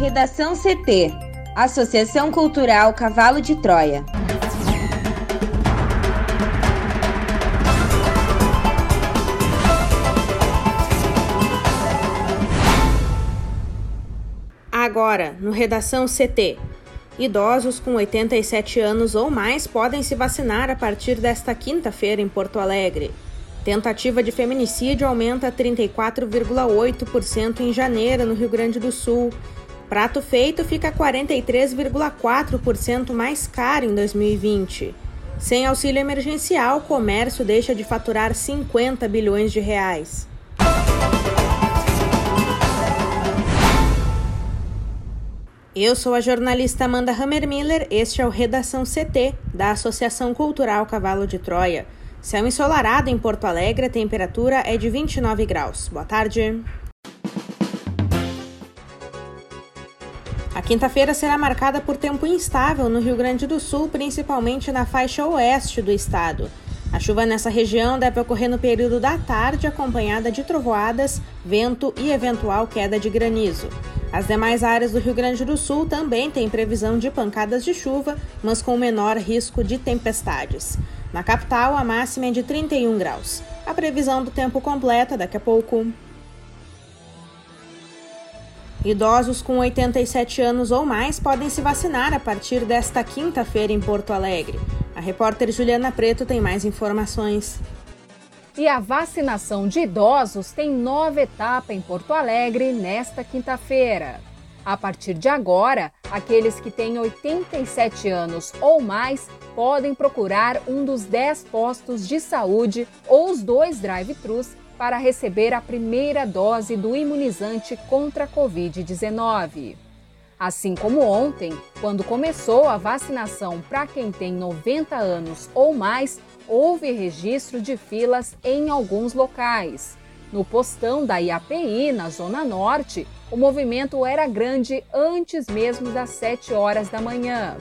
Redação CT Associação Cultural Cavalo de Troia. Agora, no Redação CT. Idosos com 87 anos ou mais podem se vacinar a partir desta quinta-feira em Porto Alegre. Tentativa de feminicídio aumenta 34,8% em janeiro no Rio Grande do Sul. Prato feito fica 43,4% mais caro em 2020. Sem auxílio emergencial, o comércio deixa de faturar 50 bilhões de reais. Eu sou a jornalista Amanda Hammermiller, este é o Redação CT, da Associação Cultural Cavalo de Troia. Céu ensolarado em Porto Alegre, a temperatura é de 29 graus. Boa tarde. Quinta-feira será marcada por tempo instável no Rio Grande do Sul, principalmente na faixa oeste do estado. A chuva nessa região deve ocorrer no período da tarde, acompanhada de trovoadas, vento e eventual queda de granizo. As demais áreas do Rio Grande do Sul também têm previsão de pancadas de chuva, mas com menor risco de tempestades. Na capital, a máxima é de 31 graus. A previsão do tempo completa daqui a pouco. Idosos com 87 anos ou mais podem se vacinar a partir desta quinta-feira em Porto Alegre. A repórter Juliana Preto tem mais informações. E a vacinação de idosos tem nova etapa em Porto Alegre nesta quinta-feira. A partir de agora, aqueles que têm 87 anos ou mais podem procurar um dos 10 postos de saúde ou os dois drive-thrus para receber a primeira dose do imunizante contra a Covid-19. Assim como ontem, quando começou a vacinação para quem tem 90 anos ou mais, houve registro de filas em alguns locais. No postão da IAPI, na Zona Norte, o movimento era grande antes mesmo das 7 horas da manhã.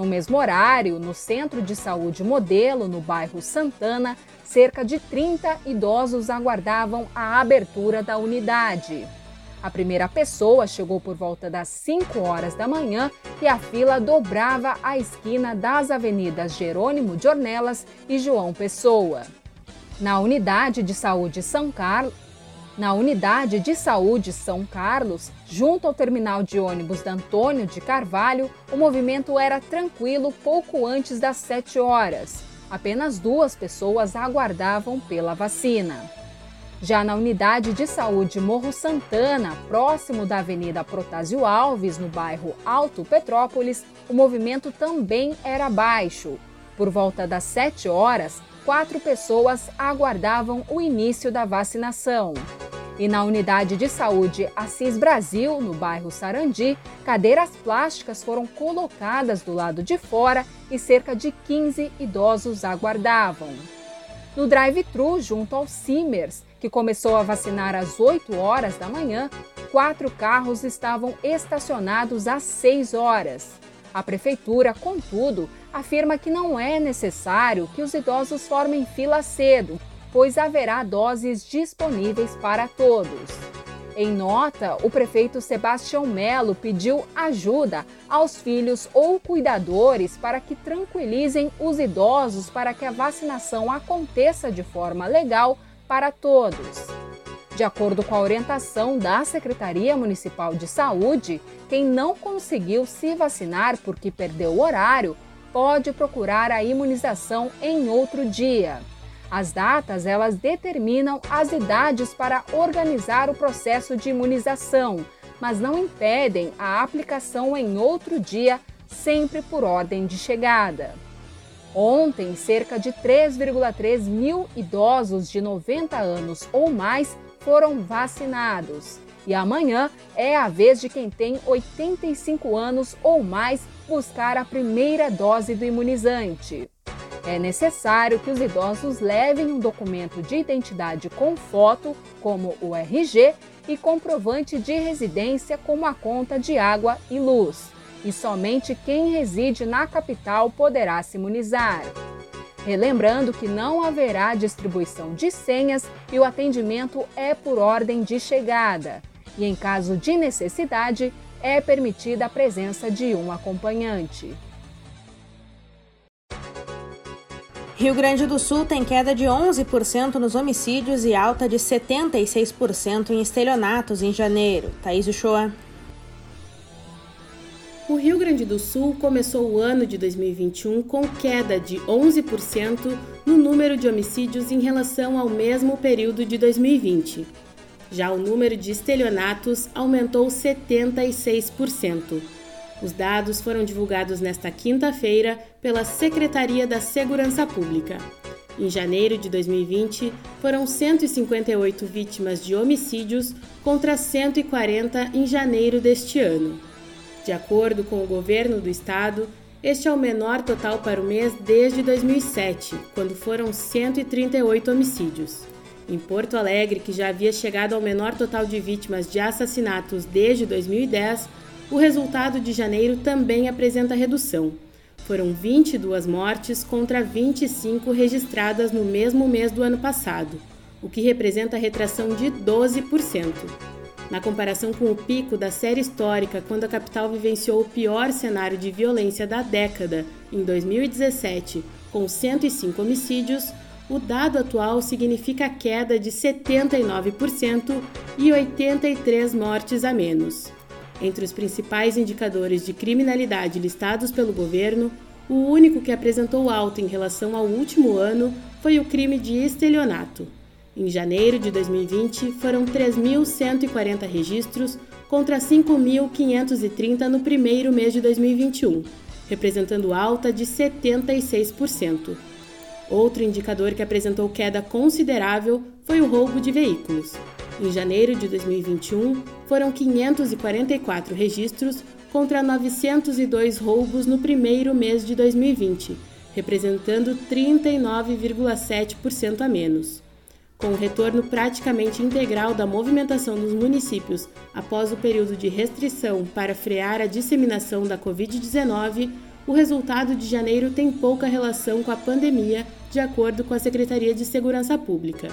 No mesmo horário, no Centro de Saúde Modelo, no bairro Santana, cerca de 30 idosos aguardavam a abertura da unidade. A primeira pessoa chegou por volta das 5 horas da manhã e a fila dobrava a esquina das avenidas Jerônimo de Ornelas e João Pessoa. Na unidade de saúde São Carlos, na unidade de saúde São Carlos, junto ao terminal de ônibus da Antônio de Carvalho, o movimento era tranquilo pouco antes das 7 horas. Apenas duas pessoas aguardavam pela vacina. Já na unidade de saúde Morro Santana, próximo da Avenida Protásio Alves, no bairro Alto Petrópolis, o movimento também era baixo. Por volta das 7 horas, quatro pessoas aguardavam o início da vacinação. E na unidade de saúde Assis Brasil, no bairro Sarandi, cadeiras plásticas foram colocadas do lado de fora e cerca de 15 idosos aguardavam. No drive-thru, junto ao Simers, que começou a vacinar às 8 horas da manhã, quatro carros estavam estacionados às 6 horas. A prefeitura, contudo, afirma que não é necessário que os idosos formem fila cedo, pois haverá doses disponíveis para todos. Em nota, o prefeito Sebastião Melo pediu ajuda aos filhos ou cuidadores para que tranquilizem os idosos para que a vacinação aconteça de forma legal para todos. De acordo com a orientação da Secretaria Municipal de Saúde, quem não conseguiu se vacinar porque perdeu o horário pode procurar a imunização em outro dia. As datas, elas determinam as idades para organizar o processo de imunização, mas não impedem a aplicação em outro dia, sempre por ordem de chegada. Ontem, cerca de 3,3 mil idosos de 90 anos ou mais foram vacinados. E amanhã é a vez de quem tem 85 anos ou mais buscar a primeira dose do imunizante. É necessário que os idosos levem um documento de identidade com foto, como o RG, e comprovante de residência, como a conta de água e luz. E somente quem reside na capital poderá se imunizar. Relembrando que não haverá distribuição de senhas e o atendimento é por ordem de chegada. E em caso de necessidade, é permitida a presença de um acompanhante. Rio Grande do Sul tem queda de 11% nos homicídios e alta de 76% em estelionatos em janeiro. Thaís Uchoa. O Rio Grande do Sul começou o ano de 2021 com queda de 11% no número de homicídios em relação ao mesmo período de 2020. Já o número de estelionatos aumentou 76%. Os dados foram divulgados nesta quinta-feira pela Secretaria da Segurança Pública. Em janeiro de 2020, foram 158 vítimas de homicídios contra 140 em janeiro deste ano. De acordo com o governo do estado, este é o menor total para o mês desde 2007, quando foram 138 homicídios. Em Porto Alegre, que já havia chegado ao menor total de vítimas de assassinatos desde 2010, o resultado de janeiro também apresenta redução. Foram 22 mortes contra 25 registradas no mesmo mês do ano passado, o que representa retração de 12%. Na comparação com o pico da série histórica, quando a capital vivenciou o pior cenário de violência da década, em 2017, com 105 homicídios, o dado atual significa queda de 79% e 83 mortes a menos. Entre os principais indicadores de criminalidade listados pelo governo, o único que apresentou alta em relação ao último ano foi o crime de estelionato. Em janeiro de 2020, foram 3.140 registros contra 5.530 no primeiro mês de 2021, representando alta de 76%. Outro indicador que apresentou queda considerável foi o roubo de veículos. Em janeiro de 2021, foram 544 registros contra 902 roubos no primeiro mês de 2020, representando 39,7% a menos. Com o retorno praticamente integral da movimentação nos municípios após o período de restrição para frear a disseminação da Covid-19, o resultado de janeiro tem pouca relação com a pandemia, de acordo com a Secretaria de Segurança Pública.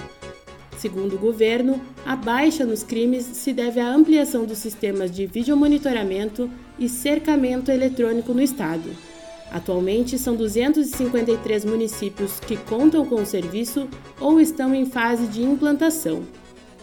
Segundo o governo, a baixa nos crimes se deve à ampliação dos sistemas de videomonitoramento e cercamento eletrônico no estado. Atualmente, são 253 municípios que contam com o serviço ou estão em fase de implantação.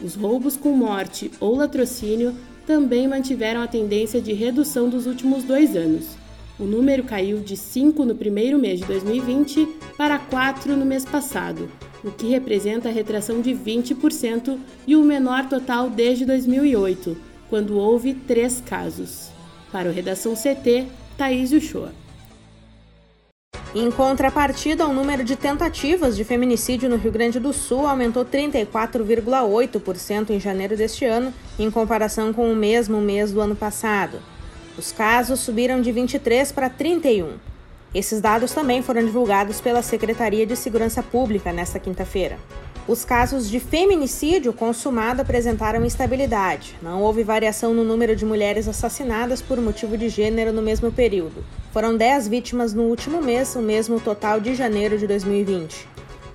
Os roubos com morte ou latrocínio também mantiveram a tendência de redução dos últimos dois anos. O número caiu de 5 no primeiro mês de 2020 para 4 no mês passado, o que representa a retração de 20% e o menor total desde 2008, quando houve três casos. Para o Redação CT, Thaís Uchoa. Em contrapartida, o número de tentativas de feminicídio no Rio Grande do Sul aumentou 34,8% em janeiro deste ano, em comparação com o mesmo mês do ano passado. Os casos subiram de 23 para 31. Esses dados também foram divulgados pela Secretaria de Segurança Pública nesta quinta-feira. Os casos de feminicídio consumado apresentaram estabilidade. Não houve variação no número de mulheres assassinadas por motivo de gênero no mesmo período. Foram 10 vítimas no último mês, o mesmo total de janeiro de 2020.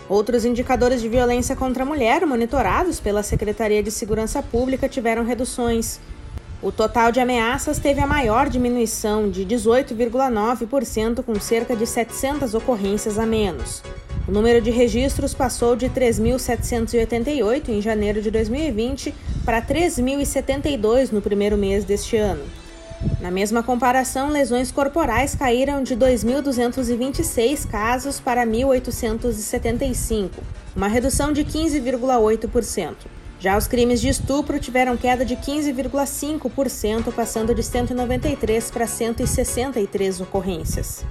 Outros indicadores de violência contra a mulher monitorados pela Secretaria de Segurança Pública tiveram reduções. O total de ameaças teve a maior diminuição, de 18,9%, com cerca de 700 ocorrências a menos. O número de registros passou de 3.788 em janeiro de 2020 para 3.072 no primeiro mês deste ano. Na mesma comparação, lesões corporais caíram de 2.226 casos para 1.875, uma redução de 15,8%. Já os crimes de estupro tiveram queda de 15,5%, passando de 193 para 163 ocorrências.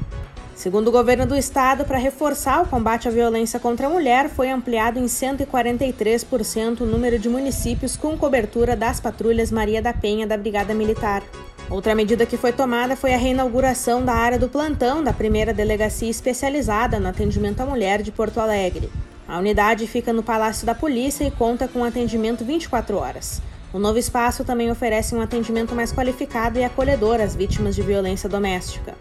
Segundo o governo do estado, para reforçar o combate à violência contra a mulher, foi ampliado em 143% o número de municípios com cobertura das patrulhas Maria da Penha da Brigada Militar. Outra medida que foi tomada foi a reinauguração da área do plantão da primeira delegacia especializada no atendimento à mulher de Porto Alegre. A unidade fica no Palácio da Polícia e conta com atendimento 24 horas. O novo espaço também oferece um atendimento mais qualificado e acolhedor às vítimas de violência doméstica.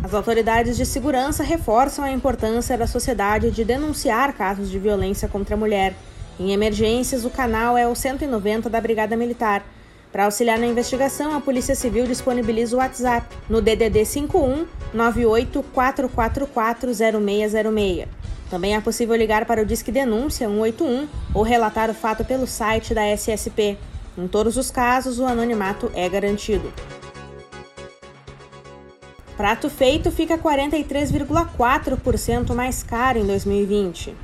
As autoridades de segurança reforçam a importância da sociedade de denunciar casos de violência contra a mulher. Em emergências, o canal é o 190 da Brigada Militar. Para auxiliar na investigação, a Polícia Civil disponibiliza o WhatsApp no DDD 51 98 444 0606. Também é possível ligar para o Disque Denúncia 181 ou relatar o fato pelo site da SSP. Em todos os casos, o anonimato é garantido. Prato feito fica 43,4% mais caro em 2020.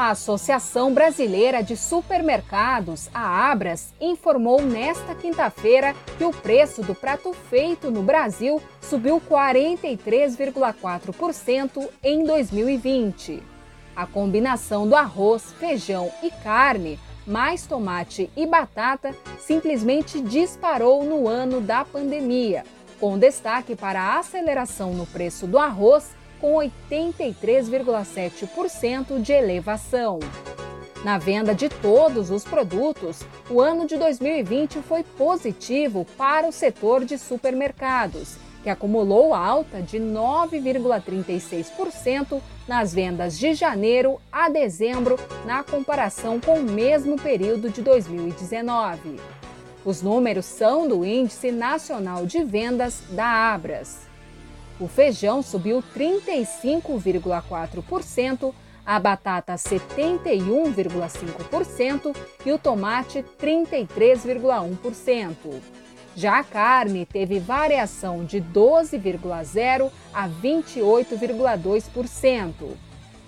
A Associação Brasileira de Supermercados, a Abras, informou nesta quinta-feira que o preço do prato feito no Brasil subiu 43,4% em 2020. A combinação do arroz, feijão e carne, mais tomate e batata, simplesmente disparou no ano da pandemia, com destaque para a aceleração no preço do arroz com 83,7% de elevação. Na venda de todos os produtos, o ano de 2020 foi positivo para o setor de supermercados, que acumulou alta de 9,36% nas vendas de janeiro a dezembro, na comparação com o mesmo período de 2019. Os números são do Índice Nacional de Vendas da Abras. O feijão subiu 35,4%, a batata 71,5% e o tomate 33,1%. Já a carne teve variação de 12,0% a 28,2%.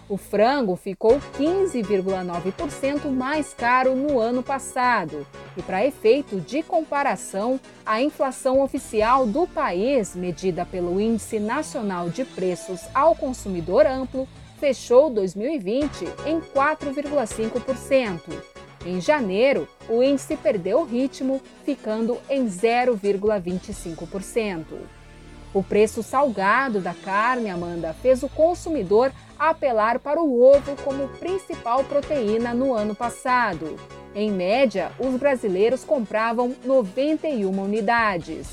O frango ficou 15,9% mais caro no ano passado. E para efeito de comparação, a inflação oficial do país, medida pelo Índice Nacional de Preços ao Consumidor Amplo, fechou 2020 em 4,5%. Em janeiro, o índice perdeu o ritmo, ficando em 0,25%. O preço salgado da carne, Amanda, fez o consumidor apelar para o ovo como principal proteína no ano passado. Em média, os brasileiros compravam 91 unidades.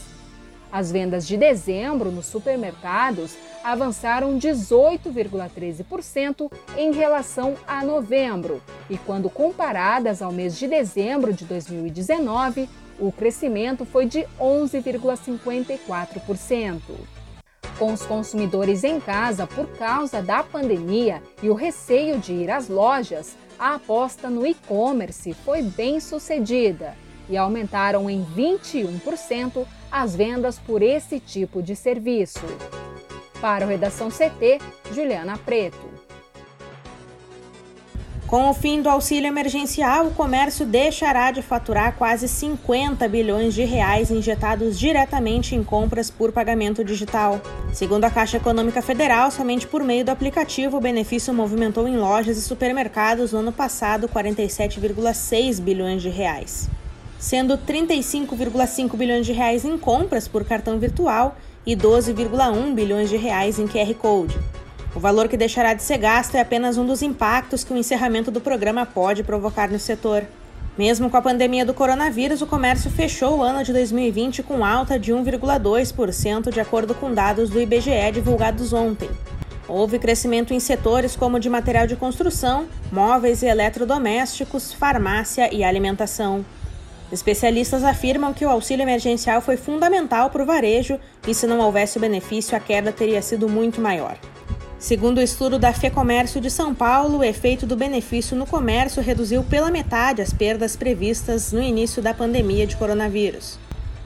As vendas de dezembro nos supermercados avançaram 18,13% em relação a novembro, e quando comparadas ao mês de dezembro de 2019, o crescimento foi de 11,54% com os consumidores em casa por causa da pandemia e o receio de ir às lojas, a aposta no e-commerce foi bem sucedida e aumentaram em 21% as vendas por esse tipo de serviço. Para o Redação CT, Juliana Preto. Com o fim do auxílio emergencial, o comércio deixará de faturar quase 50 bilhões de reais injetados diretamente em compras por pagamento digital. Segundo a Caixa Econômica Federal, somente por meio do aplicativo o benefício movimentou em lojas e supermercados no ano passado 47,6 bilhões de reais, sendo 35,5 bilhões de reais em compras por cartão virtual e 12,1 bilhões de reais em QR Code. O valor que deixará de ser gasto é apenas um dos impactos que o encerramento do programa pode provocar no setor. Mesmo com a pandemia do coronavírus, o comércio fechou o ano de 2020 com alta de 1,2%, de acordo com dados do IBGE divulgados ontem. Houve crescimento em setores como de material de construção, móveis e eletrodomésticos, farmácia e alimentação. Especialistas afirmam que o auxílio emergencial foi fundamental para o varejo e, se não houvesse o benefício, a queda teria sido muito maior. Segundo o estudo da FEComércio de São Paulo, o efeito do benefício no comércio reduziu pela metade as perdas previstas no início da pandemia de coronavírus.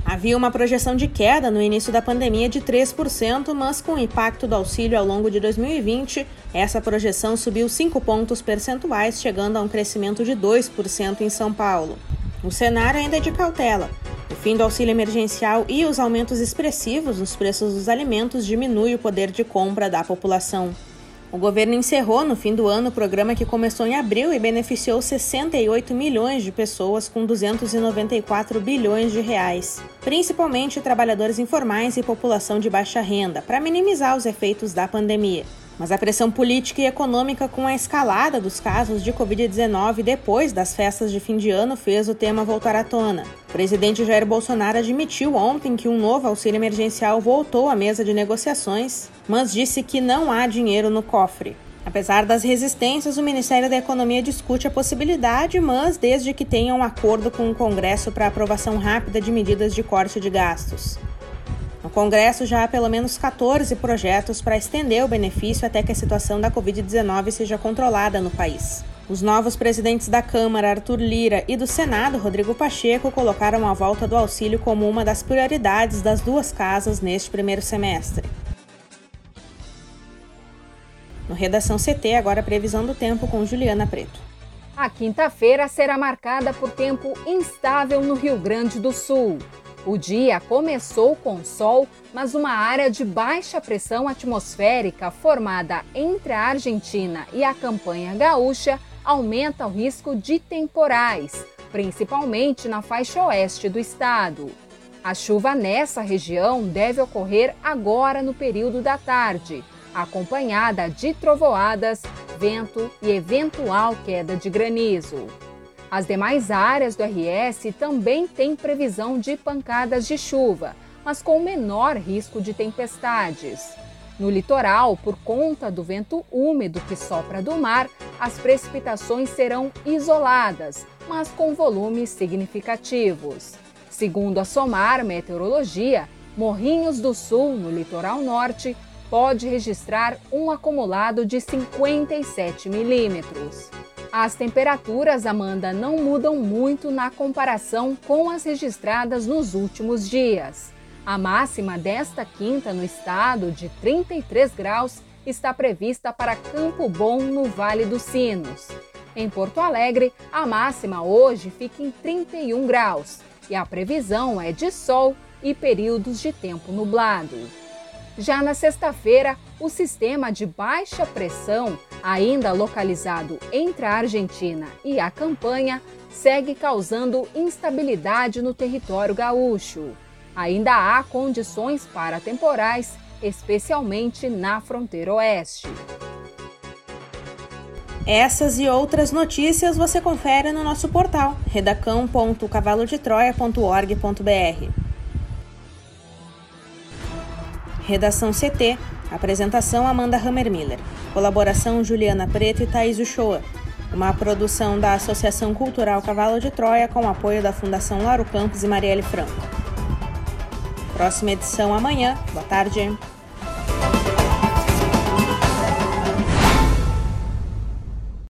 Havia uma projeção de queda no início da pandemia de 3%, mas com o impacto do auxílio ao longo de 2020, essa projeção subiu 5 pontos percentuais, chegando a um crescimento de 2% em São Paulo. O cenário ainda é de cautela, o fim do auxílio emergencial e os aumentos expressivos nos preços dos alimentos diminuem o poder de compra da população. O governo encerrou no fim do ano o programa que começou em abril e beneficiou 68 milhões de pessoas com 294 bilhões de reais, principalmente trabalhadores informais e população de baixa renda, para minimizar os efeitos da pandemia. Mas a pressão política e econômica com a escalada dos casos de Covid-19 depois das festas de fim de ano fez o tema voltar à tona. O presidente Jair Bolsonaro admitiu ontem que um novo auxílio emergencial voltou à mesa de negociações, mas disse que não há dinheiro no cofre. Apesar das resistências, o Ministério da Economia discute a possibilidade, mas desde que tenha um acordo com o Congresso para aprovação rápida de medidas de corte de gastos. Congresso já há pelo menos 14 projetos para estender o benefício até que a situação da Covid-19 seja controlada no país. Os novos presidentes da Câmara, Arthur Lira, e do Senado, Rodrigo Pacheco, colocaram a volta do auxílio como uma das prioridades das duas casas neste primeiro semestre. No Redação CT, agora a previsão do tempo com Juliana Preto. A quinta-feira será marcada por tempo instável no Rio Grande do Sul. O dia começou com sol, mas uma área de baixa pressão atmosférica formada entre a Argentina e a campanha gaúcha aumenta o risco de temporais, principalmente na faixa oeste do estado. A chuva nessa região deve ocorrer agora no período da tarde, acompanhada de trovoadas, vento e eventual queda de granizo. As demais áreas do RS também têm previsão de pancadas de chuva, mas com menor risco de tempestades. No litoral, por conta do vento úmido que sopra do mar, as precipitações serão isoladas, mas com volumes significativos. Segundo a SOMAR Meteorologia, Morrinhos do Sul, no litoral norte, pode registrar um acumulado de 57 milímetros. As temperaturas, Amanda, não mudam muito na comparação com as registradas nos últimos dias. A máxima desta quinta no estado, de 33 graus, está prevista para Campo Bom, no Vale dos Sinos. Em Porto Alegre, a máxima hoje fica em 31 graus e a previsão é de sol e períodos de tempo nublado. Já na sexta-feira, o sistema de baixa pressão, ainda localizado entre a Argentina e a campanha, segue causando instabilidade no território gaúcho. Ainda há condições para temporais, especialmente na fronteira oeste. Essas e outras notícias você confere no nosso portal redacão.cavalodetroia.org.br. Redação CT. Apresentação Amanda Hammermiller. Colaboração Juliana Preto e Thaís Uchoa. Uma produção da Associação Cultural Cavalo de Troia com apoio da Fundação Lauro Campos e Marielle Franco. Próxima edição amanhã. Boa tarde.